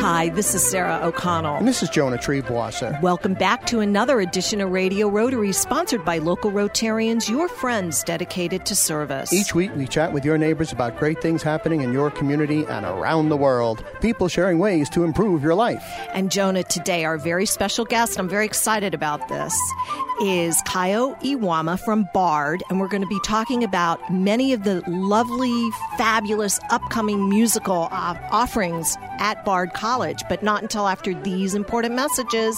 Hi, this is Sarah O'Connell. And this is Jonah Triebwasser. Welcome back to another edition of Radio Rotary, sponsored by local Rotarians, your friends dedicated to service. Each week, we chat with your neighbors about great things happening in your community and around the world. People sharing ways to improve your life. And Jonah, today, our very special guest, I'm very excited about this, is Kayo Iwama from BARD. And we're going to be talking about many of the lovely, fabulous upcoming musical uh, offerings at BARD College, but not until after these important messages.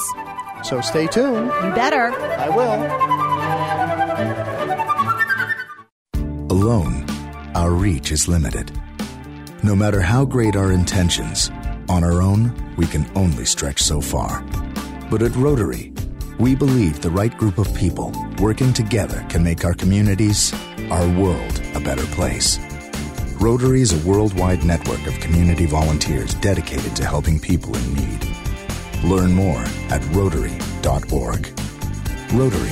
So stay tuned. You better. I will. Alone, our reach is limited. No matter how great our intentions, on our own, we can only stretch so far. But at Rotary, we believe the right group of people working together can make our communities, our world, a better place. Rotary is a worldwide network of community volunteers dedicated to helping people in need. Learn more at Rotary.org. Rotary,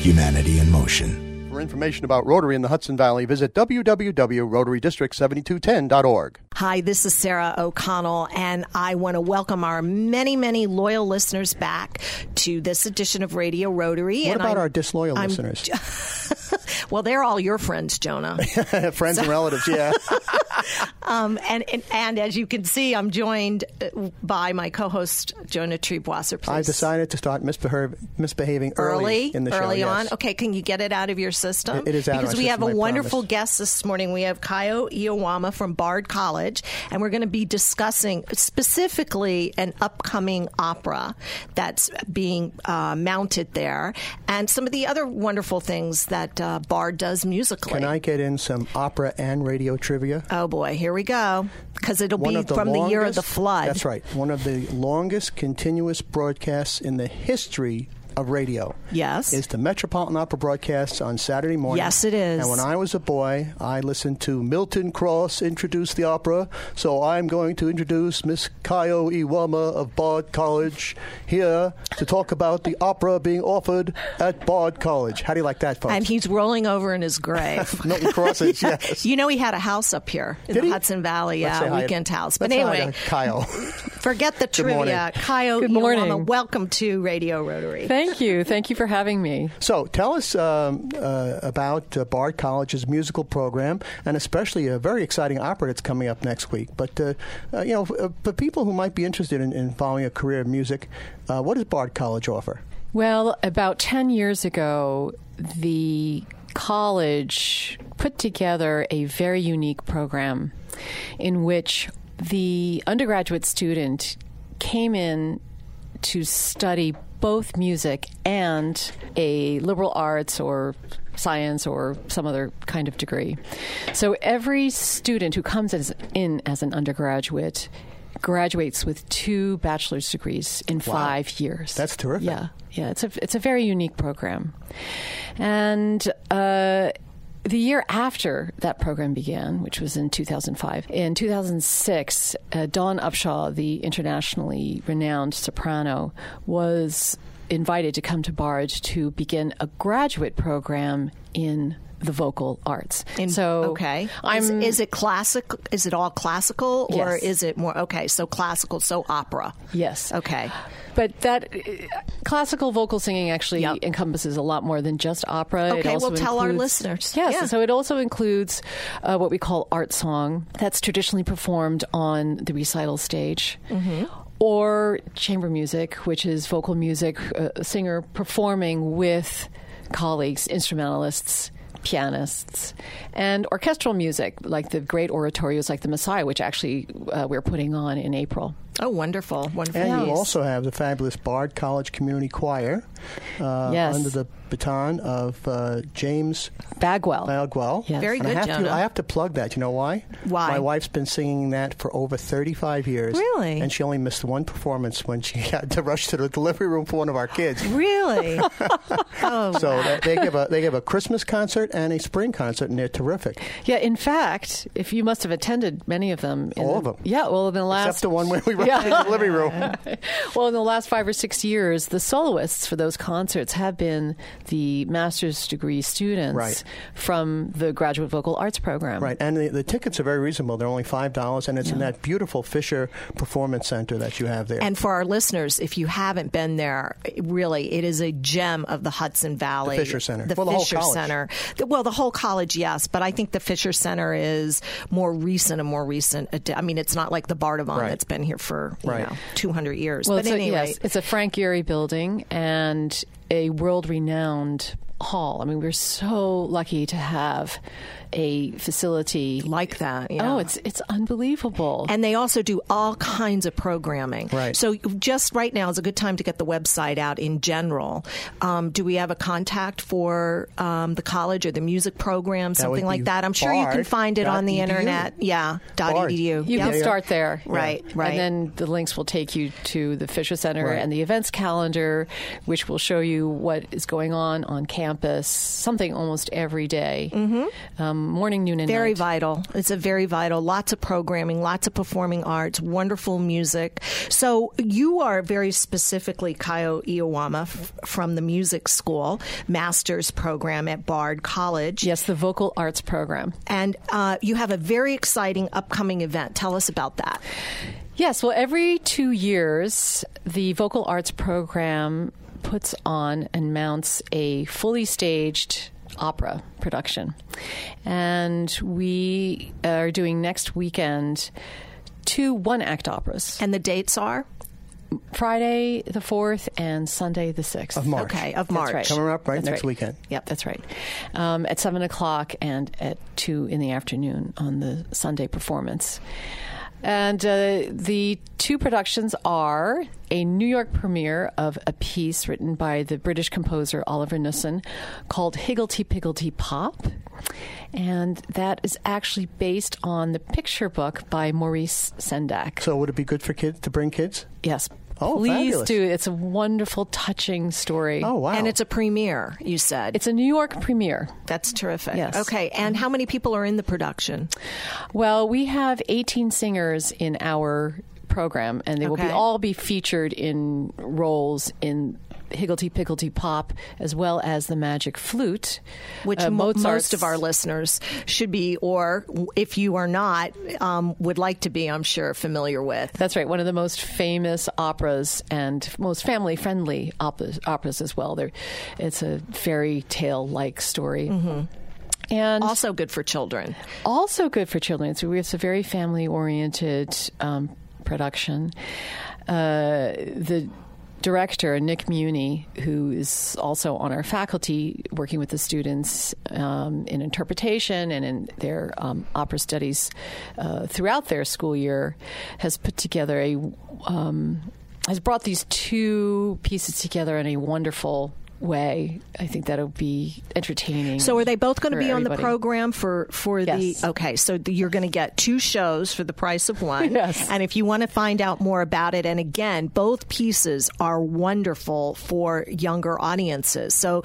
humanity in motion. For information about Rotary in the Hudson Valley, visit www.rotarydistrict7210.org. Hi, this is Sarah O'Connell, and I want to welcome our many, many loyal listeners back to this edition of Radio Rotary. What and about I'm- our disloyal I'm- listeners? well, they're all your friends, Jonah. Friends and relatives, yeah. Um, and, and and as you can see, I'm joined uh, by my co-host Jonah Triebwasser. Please. I've decided to start misbehaving early, early, in the show. early on. yes. Okay, can you get it out of your system? It- it is out because we have system, a I wonderful promise. guest this morning. We have Kayo Iwama from Bard College, and we're going to be discussing specifically an upcoming opera that's being uh, mounted there, and some of the other wonderful things that uh, Bard does musically. Can I get in some opera and radio trivia? Oh boy, here we go. Because it'll One be the from the year of the flood. That's right. One of the longest continuous broadcasts in the history of radio. Yes. Is the Metropolitan Opera broadcasts on Saturday morning. Yes, it is. And when I was a boy, I listened to Milton Cross introduce the opera. So I'm going to introduce Miss Kayo Iwama of Bard College here to talk about the opera being offered at Bard College. How do you like that, folks? and he's rolling over in his grave. Milton Cross's, yes. You know, he had a house up here in Did the he? Hudson Valley, Let's uh, yeah, hi weekend house. But let's say hi anyway, Kayo. forget the morning. trivia. Kayo Good morning. Iwama, welcome to Radio Rotary. Thank you. Thank you for having me. So tell us um, uh, about uh, Bard College's musical program, and especially a very exciting opera that's coming up next week. But uh, uh, you know, uh, for people who might be interested in, in following a career in music, uh, what does Bard College offer? Well, about 10 years ago, the college put together a very unique program in which the undergraduate student came in to study both music and a liberal arts or science or some other kind of degree. So every student who comes as, in as an undergraduate graduates with two bachelor's degrees in five years. That's terrific. Yeah, yeah. It's a it's a very unique program, and. Uh, the year after that program began, which was in 2005, in 2006, uh, Dawn Upshaw, the internationally renowned soprano, was invited to come to Bard to begin a graduate program in the vocal arts. In- so okay, I'm is, is it classic? Is it all classical, or Yes. is it more okay? So classical, so opera. Yes. Okay. But that uh, classical vocal singing actually Yep. encompasses a lot more than just opera. It Okay, well, tell our listeners. Yes, Yeah. so it also includes uh, what we call art song. That's traditionally performed on the recital stage. Mm-hmm. Or chamber music, which is vocal music, uh, a singer performing with colleagues, instrumentalists, pianists, and orchestral music, like the great oratorios like the Messiah, which actually uh, we're putting on in April. Oh, wonderful, wonderful. And you also have the fabulous Bard College Community Choir uh, Yes. under the baton of uh, James Bagwell. Bagwell. Yes. Very And I good, have Jonah. to I have to plug that. You know why? Why? My wife's been singing that for over 35 years. Really? And she only missed one performance when she had to rush to the delivery room for one of our kids. Really? oh, So that, they give a they give a Christmas concert and a spring concert, and they're terrific. Yeah, in fact, if you must have attended many of them, in All the- of them. Yeah, well, in the last Except the one where we rushed Yeah. to the delivery room. well, in the last five or six years, the soloists for those concerts have been the master's degree students Right. from the graduate vocal arts program. Right, and the, the tickets are very reasonable. They're only five dollars, and it's in that beautiful Fisher Performance Center that you have there. And for our listeners, if you haven't been there, really, it is a gem of the Hudson Valley. Fisher Center. The Well, the whole Fisher college. Center. The- well, the whole college, yes, but I think the Fisher Center is more recent, a more recent. addi- I mean, it's not like the Bardavon Right. that's been here for you Right. know 200 years. Well, but it's at a, yes, it's a Frank Gehry building and a world renowned hall. I mean, we're so lucky to have a facility like that. Yeah. Oh, it's it's unbelievable. And they also do all kinds of programming. Right. So just right now is a good time to get the website out in general. Um, do we have a contact for um, the college or the music program, something be like that? I'm sure you can find it on the edu. internet. Yeah. Dot Bard. edu. You Yep. can start there. Right, right. And then the links will take you to the Fisher Center Right. and the events calendar, which will show you what is going on on campus, something almost every day. Mm-hmm. Um, morning, noon, and Very night. vital. It's a very vital. Lots of programming, lots of performing arts, wonderful music. So you are very specifically Kayo Iwama f- from the music school master's program at Bard College. Yes, the vocal arts program. And uh, you have a very exciting upcoming event. Tell us about that. Yes, well, every two years, the vocal arts program puts on and mounts a fully staged opera production. And we are doing next weekend two one act operas And the dates are? Friday the 4th and Sunday the 6th. Of March. Okay, of March. right. Coming up right That's next right. weekend. Yep, that's right. Um, at 7 o'clock and at 2 in the afternoon on the Sunday performance. And uh, the two productions are a New York premiere of a piece written by the British composer Oliver Knussen called Higglety Pigglety Pop. And that is actually based on the picture book by Maurice Sendak. So would it be good for kids to bring kids? Yes. Oh, Please fabulous. do. It's a wonderful, touching story. Oh wow! And it's a premiere, you said. It's a New York premiere. That's terrific. Yes. Okay. And how many people are in the production? Well, we have 18 singers in our program, and they will be all be featured in roles in Higglety Pigglety Pop, as well as the Magic Flute, Which uh, mo- most of our listeners should be, or if you are not, um, would like to be, I'm sure, familiar with. That's right, one of the most famous operas and most family friendly operas, operas as well. They're, it's a fairy tale like story. Mm-hmm. And Also good for children. also good for children. So it's a very family oriented um, production. Uh, the director, Nick Muni, who is also on our faculty working with the students um, in interpretation and in their um, opera studies uh, throughout their school year, has put together a. Um, has brought these two pieces together in a wonderful way. I think that'll be entertaining. So are they both going to be on the program for for Yes. the okay? So you're going to get two shows for the price of one. Yes. And if you want to find out more about it, and again, both pieces are wonderful for younger audiences. So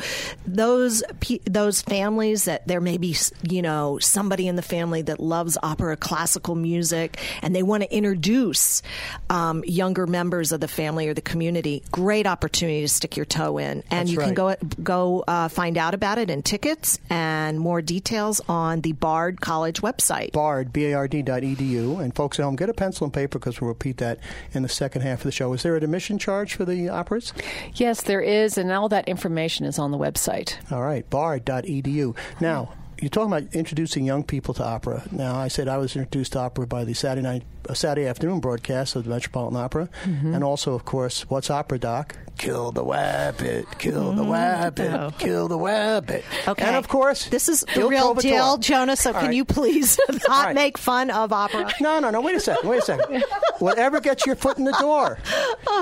those those families that there may be you know somebody in the family that loves opera, classical music, and they want to introduce um, younger members of the family or the community. Great opportunity to stick your toe in, and That's you can right. go go uh, find out about it and tickets and more details on the Bard College website. Bard, B-A-R-D dot edu. And folks at home, get a pencil and paper because we'll repeat that in the second half of the show. Is there an admission charge for the operas? Yes, there is, and all that information is on the website. All right, bard.edu. Now, you're talking about introducing young people to opera. Now, I said I was introduced to opera by the Saturday night, Saturday afternoon broadcast of the Metropolitan Opera, Mm-hmm. and also, of course, what's Opera Doc? Kill the Wabbit, kill the Wabbit, kill the. Mm-hmm. Okay. And of course, this is the Il real Trovatore. deal, Jonah. So All can right. you please not right. make fun of opera? No, no, no. Wait a second. Wait a second. Whatever gets your foot in the door.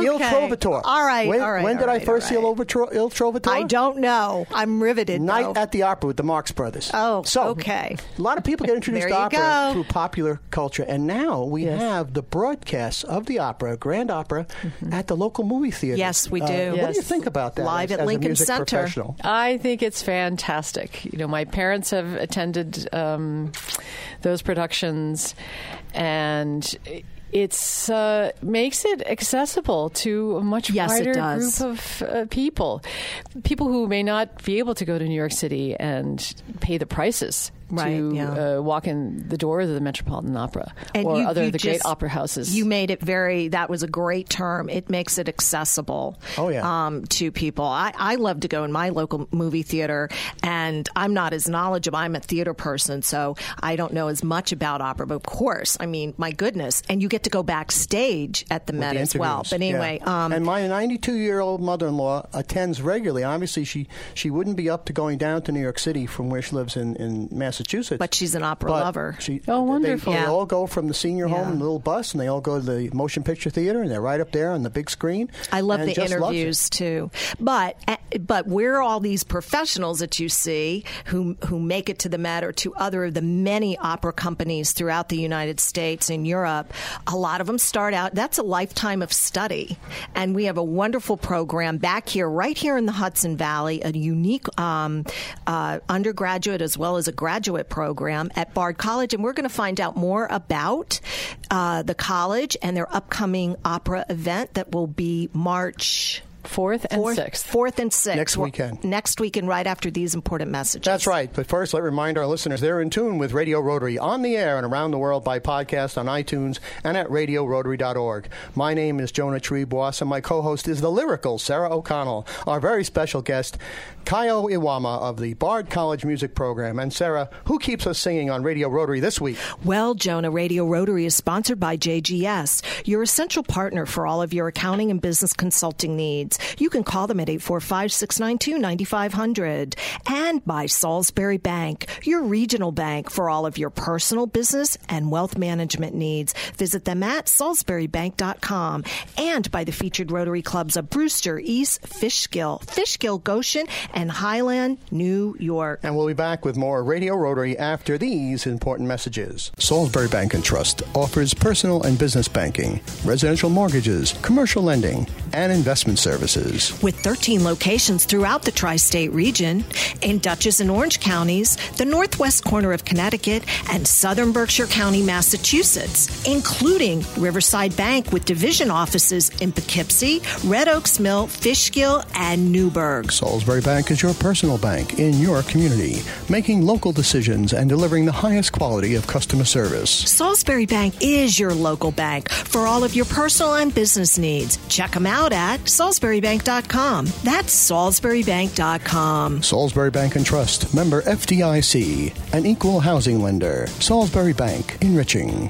Il Trovatore. All right, When, all right, when did I first see Il. Il Trovatore? I don't know. I'm riveted. Night though. at the Opera with the Marx Brothers. Oh, so okay. A lot of people get introduced to opera go. through popular culture, and now we Yes. Have the broadcasts of the opera, Grand Opera, at the local movie theater. Yes, we do. What do you think about that? Live as, at as a Lincoln music Center. I think it's fantastic. You know, my parents have attended um, those productions, and it's uh, makes it accessible to a much Yes, wider does. group of uh, people, people who may not be able to go to New York City and pay the prices Right, to yeah. uh, walk in the doors of the Metropolitan Opera or you- other you of the great opera houses. You made it very. That was a great term. It makes it accessible. Oh, yeah. Um, to people. I, I love to go in my local movie theater, and I'm not as knowledgeable. I'm a theater person, so I don't know as much about opera. But of course, I mean, my goodness, and you get to go backstage at the Met the as well. interviews, But yeah. anyway, um, and my 92 year old mother in law attends regularly. Obviously, she she wouldn't be up to going down to New York City from where she lives in, in Massachusetts. But she's an opera But lover. She, Oh, they- wonderful. They, Yeah. all go from the senior home Yeah. in a little bus, and they all go to the motion picture theater, and they're right up there on the big screen. I love the just loves it. interviews too, but eh, but where are all these professionals that you see who who make it to the Met or to other of the many opera companies throughout the United States and Europe. A lot of them start out. That's a lifetime of study, and we have a wonderful program back here, right here in the Hudson Valley, a unique um, uh, undergraduate as well as a graduate program at Bard College, and we're going to find out more about uh, the college and their upcoming opera event that will be March. fourth and Fourth, sixth. fourth and sixth Next weekend. Next weekend, right after these important messages. That's right. But first, let me remind our listeners they're in tune with Radio Rotary on the air and around the world by podcast on iTunes and at radiorotary.org. My name is Jonah Treeboss, and my co host is the lyrical Sarah O'Connell, our very special guest, Kayo Iwama of the Bard College Music Program. And Sarah, who keeps us singing on Radio Rotary this week? Well, Jonah, Radio Rotary is sponsored by JGS, your essential partner for all of your accounting and business consulting needs. You can call them at 845 692 9500. And by Salisbury Bank, your regional bank for all of your personal, business, and wealth management needs. Visit them at salisburybank.com. And by the featured Rotary clubs of Brewster, East, Fishkill, Fishkill, Goshen, and Highland, New York. And we'll be back with more Radio Rotary after these important messages. Salisbury Bank and Trust offers personal and business banking, residential mortgages, commercial lending, and investment services. With 13 locations throughout the tri state region, in Dutchess and Orange counties, the northwest corner of Connecticut, and southern Berkshire County, Massachusetts, including Riverside Bank with division offices in Poughkeepsie, Red Oaks Mill, Fishkill, and Newburgh. Salisbury Bank is your personal bank in your community, making local decisions and delivering the highest quality of customer service. Salisbury Bank is your local bank for all of your personal and business needs. Check them out at salisburybank.com. That's salisburybank.com. Salisbury Bank and Trust, member FDIC, an equal housing lender. Salisbury Bank, enriching.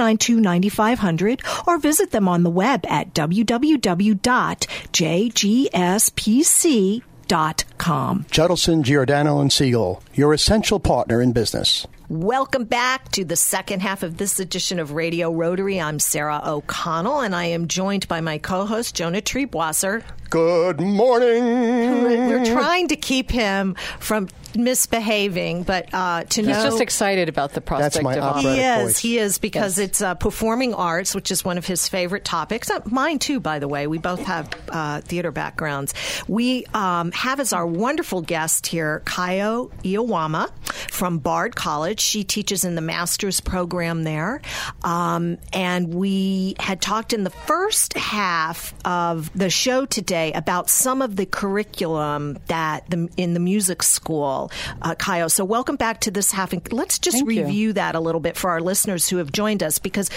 692 9500 or visit them on the web at www.jgspc.com. Judelson, Giordano, and Siegel, your essential partner in business. Welcome back to the second half of this edition of Radio Rotary. I'm Sarah O'Connell, and I am joined by my co-host Jonah Triebwasser. Good morning. We're trying to keep him from misbehaving, but uh, to He's know just excited about the prospect That's my of opera. he Operatic is. voice. He is because it's uh, performing arts, which is one of his favorite topics. Uh, mine too, by the way. We both have uh, theater backgrounds. We um, have as our wonderful guest here Kayo Iwama from Bard College. She teaches in the master's program there, um, and we had talked in the first half of the show today about some of the curriculum that the, in the music school, uh, Kayo. So welcome back to this half, and let's just Thank you. review that a little bit for our listeners who have joined us because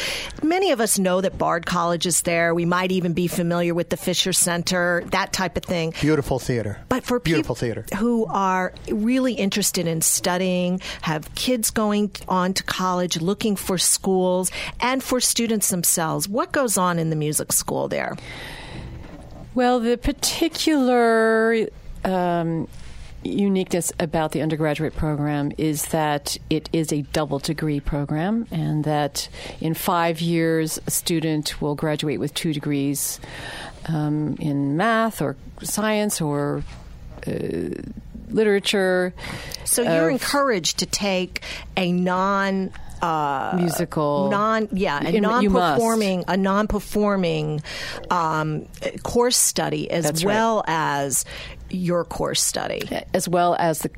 many of us know that Bard College is there. We might even be familiar with the Fisher Center, that type of thing. Beautiful theater. But for beautiful people theater. who are really interested in studying, have kids going on to college, looking for schools, and for students themselves, what goes on in the music school there? Well, the particular um, uniqueness about the undergraduate program is that it is a double degree program, and that in five years, a student will graduate with two degrees um, in math or science or uh, literature. So you're of encouraged to take a non uh, musical non yeah a non performing a non-performing um, course study as That's right. well as your course study. as well as the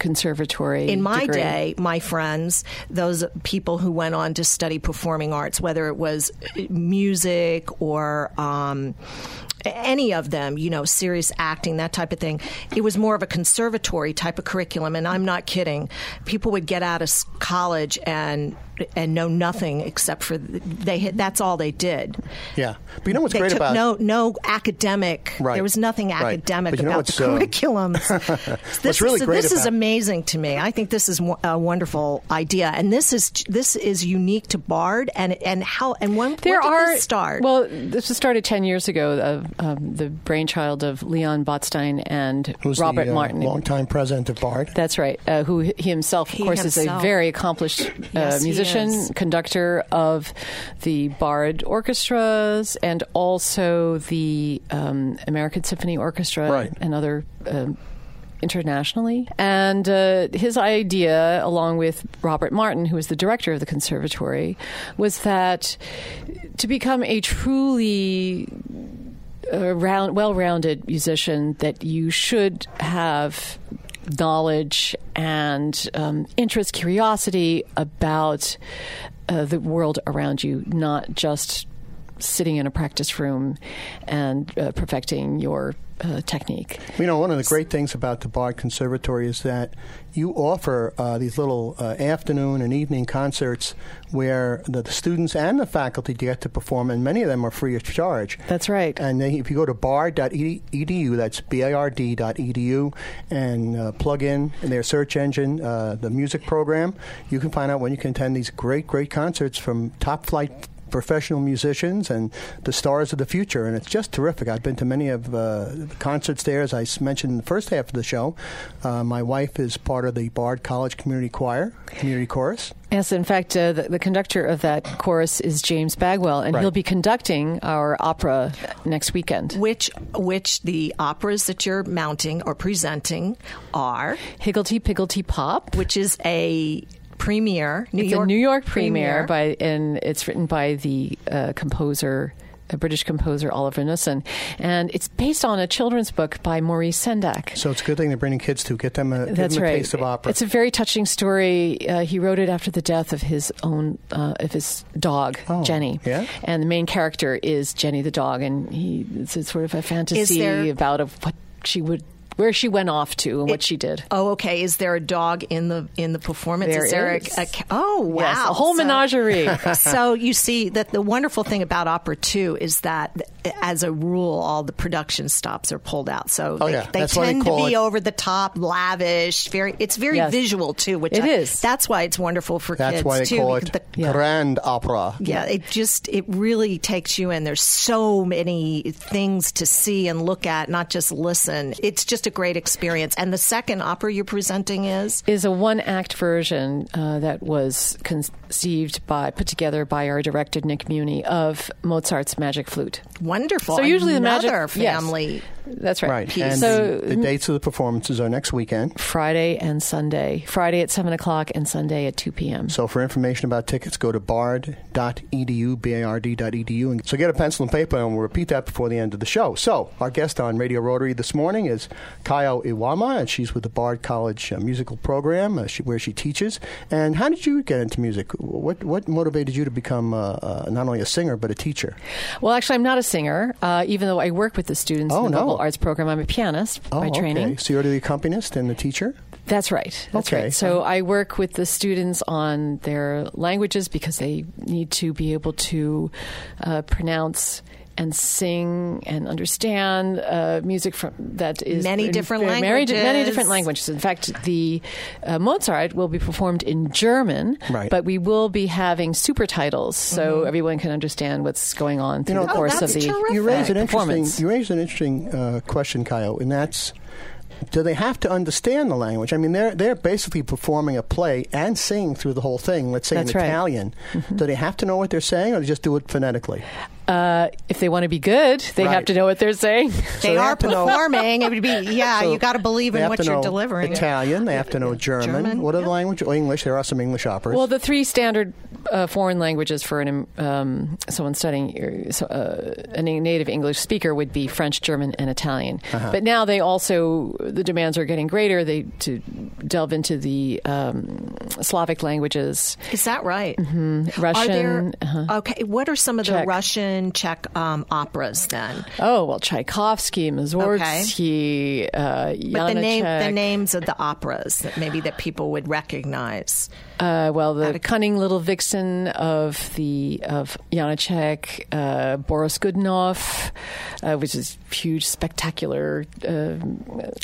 conservatory. In my degree. day, my friends, those people who went on to study performing arts, whether it was music or um, any of them, you know, serious acting, that type of thing, it was more of a conservatory type of curriculum. And I'm not kidding. People would get out of college and and know nothing except for they had, that's all they did. Yeah, but you know what's they great took about no no academic. Right. There was nothing academic But you know about the what's, uh, curriculums. this really is, great this is amazing to me. I think this is a wonderful idea, and this is this is unique to Bard. And and how and when There when did are this start? Well, this was started ten years ago. Of um, the brainchild of Leon Botstein and who's Robert the uh, Martin. longtime president of Bard. That's right. Uh, who he himself, of He course, is a very accomplished uh, Yes, musician, conductor of the Bard orchestras, and also the um, American Symphony Orchestra Right. and other. Um, Internationally, and uh, his idea, along with Robert Martin, who is the director of the conservatory, was that to become a truly a round, well-rounded musician that you should have knowledge and um, interest, curiosity about uh, the world around you, not just sitting in a practice room and uh, perfecting your uh, technique. You know, one of the great things about the Bard Conservatory is that you offer uh, these little uh, afternoon and evening concerts where the, the students and the faculty get to perform, and many of them are free of charge. That's right. And they, if you go to bard.edu, that's B-A-R-D.edu, and uh, plug in in their search engine uh, the music program, you can find out when you can attend these great, great concerts from top flight professional musicians and the stars of the future, and it's just terrific. I've been to many of uh, the concerts there, as I mentioned in the first half of the show. Uh, my wife is part of the Bard College Community Choir, Community Chorus. Yes, in fact, uh, the, the conductor of that chorus is James Bagwell, and Right. he'll be conducting our opera next weekend. which which the operas that you're mounting or presenting are, Higglety Pigglety Pop. which is a premiere, New it's York a New York premiere, by, and it's written by the uh, composer, a British composer Oliver Knussen, and it's based on a children's book by Maurice Sendak. So it's a good thing they're bringing kids to get them a, That's them a right. taste of opera. It's a very touching story. Uh, he wrote it after the death of his own uh, of his dog, Oh, Jenny. yeah? And the main character is Jenny the dog, and he it's a sort of a fantasy there- about of what she would, where she went off to, and what she did. Oh, okay. Is there a dog in the in the performance? There is there is. A, a oh, wow. Yes, a whole So- menagerie. so you see that the wonderful thing about opera too is that as a rule all the production stops are pulled out so Oh, they, yeah. they That's why they tend to be it- over the top lavish very it's very Yes. visual too which It I- is. that's why it's wonderful for That's kids why they too call it the- Yeah. grand opera. yeah, it just it really takes you in. There's so many things to see and look at, not just listen. It's just a great experience. And the second opera you're presenting is is a one act version uh, that was conceived by, put together by our director, Nick Muni, of Mozart's Magic Flute. wonderful. So usually the Another magic yes. That's right. Right. And so the, the dates of the performances are next weekend. Friday and Sunday. Friday at 7 o'clock and Sunday at 2 p.m. So for information about tickets, go to bard.edu, B-A-R-D.edu. And so get a pencil and paper, and we'll repeat that before the end of the show. So our guest on Radio Rotary this morning is Kayo Iwama, and she's with the Bard College uh, musical program, uh, she, where she teaches. And how did you get into music? What what motivated you to become uh, uh, not only a singer but a teacher? Well, actually, I'm not a singer, uh, even though I work with the students Oh, in the no. Arts program. I'm a pianist Oh, by training. okay. So you're the accompanist and the teacher. That's right. That's Okay. right. So I work with the students on their languages because they need to be able to uh, pronounce and sing and understand uh, music from that is Many in different very- Many, many different languages. In fact, the uh, Mozart will be performed in German, Right. but we will be having super titles so everyone can understand what's going on through know, the Oh, course that's of the terrific. You raise an interesting performance. you raise an interesting uh, question, Kayo, and that's do they have to understand the language? I mean, they're they're basically performing a play and singing through the whole thing. Let's say That's in right. Italian. Do they have to know what they're saying, or they just do it phonetically? Uh, if they want to be good, they Right. have to know what they're saying. They, they are have to know- performing. It would be yeah. So you got to believe in what to you're delivering. Italian. They have to know German. German, What other yeah. language? Oh, English. There are some English operas. Well, the three standard uh, foreign languages for an, um, someone studying uh, so, uh, a native English speaker would be French, German, and Italian. Uh-huh. But now they also the demands are getting greater. They to delve into the um, Slavic languages, Is that right? Russian. There uh-huh. okay? What are some of the Russian Czech um, operas then? Oh well, Tchaikovsky, Mussorgsky, uh, But the name, the names of the operas that maybe that people would recognize. Uh, well, the Out cunning little vixen of the of Janacek, uh, Boris Godunov, uh, which is huge, spectacular. Uh,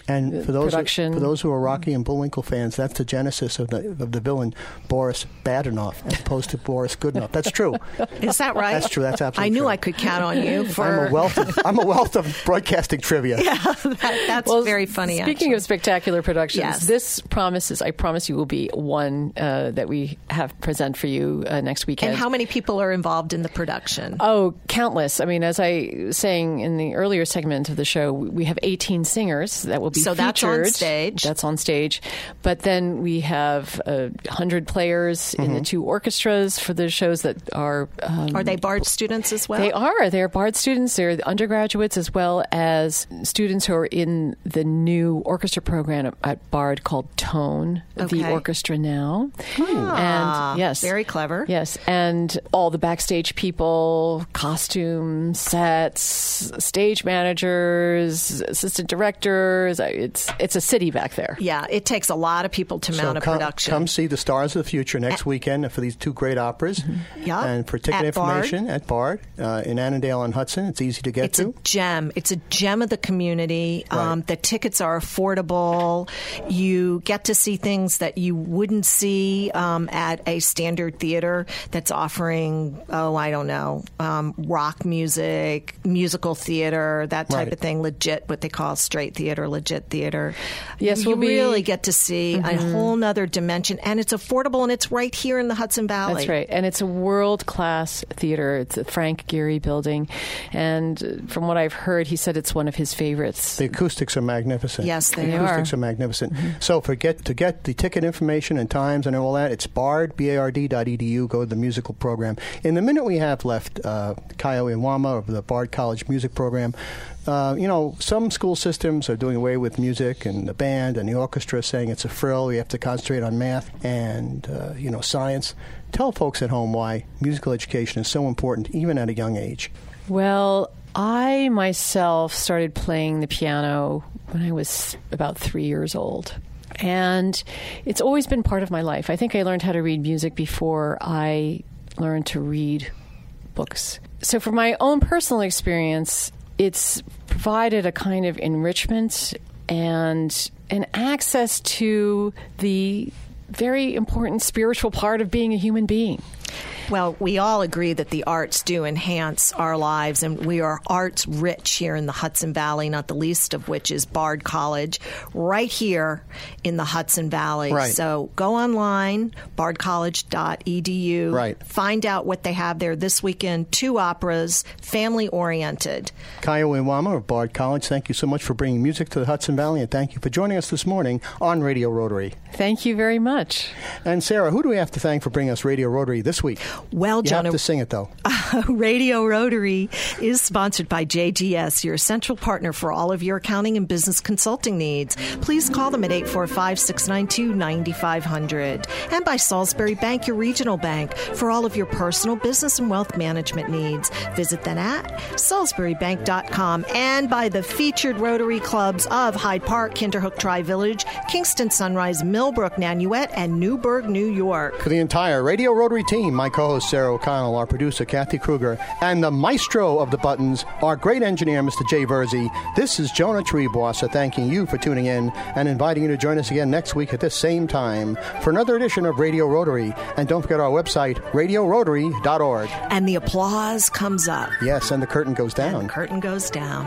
And for those production. for those who are Rocky and Bullwinkle fans, that's the genesis of the of the villain Boris Badenov, as opposed to Boris Goodenough. That's true. Is that right? That's true. That's absolutely I knew true. I could count on you for. I'm a wealth. Of, I'm a wealth of broadcasting trivia. that, that's well, very funny. Speaking actually. of spectacular productions, Yes. this promises, I promise you, will be one uh, that we have present for you uh, next weekend. and how many people are involved in the production? Oh, countless. I mean, as I was saying in the earlier segment of the show, we have 18 singers that will be So that's on stage. That's on stage. But then we have uh, 100 players in Mm-hmm. the two orchestras for the shows that are. Um, are they Bard students as well? they are. They're Bard students. They're undergraduates as well as students who are in the new orchestra program at Bard called Tone, the orchestra now. Ah, and yes, very clever. Yes, and all the backstage people, costume sets, stage managers, assistant directors. It's it's a city back there. Yeah, it takes a lot of people to mount a come, production. come see the stars of the future next weekend for these two great operas. Yeah. And for ticket At Bard. information at Bard uh, in Annandale on Hudson, it's easy to get It's to. It's a gem. It's a gem of the community. Um, the tickets are affordable. You get to see things that you wouldn't see um, at a standard theater that's offering, oh, I don't know, um, rock music, musical theater, that type Right. of thing. Legit, what they call straight theater, legit theater. Yes, you we'll be- really get to see a whole nother dimension, and it's affordable, and it's right here in the Hudson Valley. That's right, and it's a world class theater. It's a Frank Gehry building, and from what I've heard, he said it's one of his favorites. The acoustics are magnificent. Yes, they the are. acoustics are magnificent. So for get to get the ticket information and times and all that, it's bard b a r d dot edu. Go to the musical program. In the minute we have left, uh, Kayo Iwama of the Bard College Music Program. Uh, you know, some school systems are doing away with music and the band and the orchestra, saying it's a frill. You have to concentrate on math and uh, you know science. Tell folks at home why musical education is so important, even at a young age. Well, I myself started playing the piano when I was about three years old. And it's always been part of my life. I think I learned how to read music before I learned to read books. So, for my own personal experience, it's provided a kind of enrichment and an access to the very important spiritual part of being a human being. Well, we all agree that the arts do enhance our lives, and we are arts rich here in the Hudson Valley, not the least of which is Bard College, right here in the Hudson Valley. Right. So go online, bardcollege.edu. Right. Find out what they have there this weekend. Two operas, family oriented. Kayo Iwama of Bard College, thank you so much for bringing music to the Hudson Valley, and thank you for joining us this morning on Radio Rotary. Thank you very much. And Sarah, who do we have to thank for bringing us Radio Rotary this week? Well, You Jonah, have to sing it though. Radio Rotary is sponsored by JGS, your central partner for all of your accounting and business consulting needs. Please call them at 845 692 9500. And by Salisbury Bank, your regional bank, for all of your personal, business, and wealth management needs. Visit them at salisburybank.com. And by the featured Rotary clubs of Hyde Park, Kinderhook Tri Village, Kingston Sunrise, Millbrook, Nanuet, and Newburgh, New York. For the entire Radio Rotary team, my co-host Sarah O'Connell, our producer Kathy Kruger, and the maestro of the buttons, our great engineer Mr. Jay Verzi, this is Jonah Triebwasser thanking you for tuning in and inviting you to join us again next week at this same time for another edition of Radio Rotary. And don't forget our website, radiorotary.org. And the applause comes up. Yes, and the curtain goes down. the curtain goes down.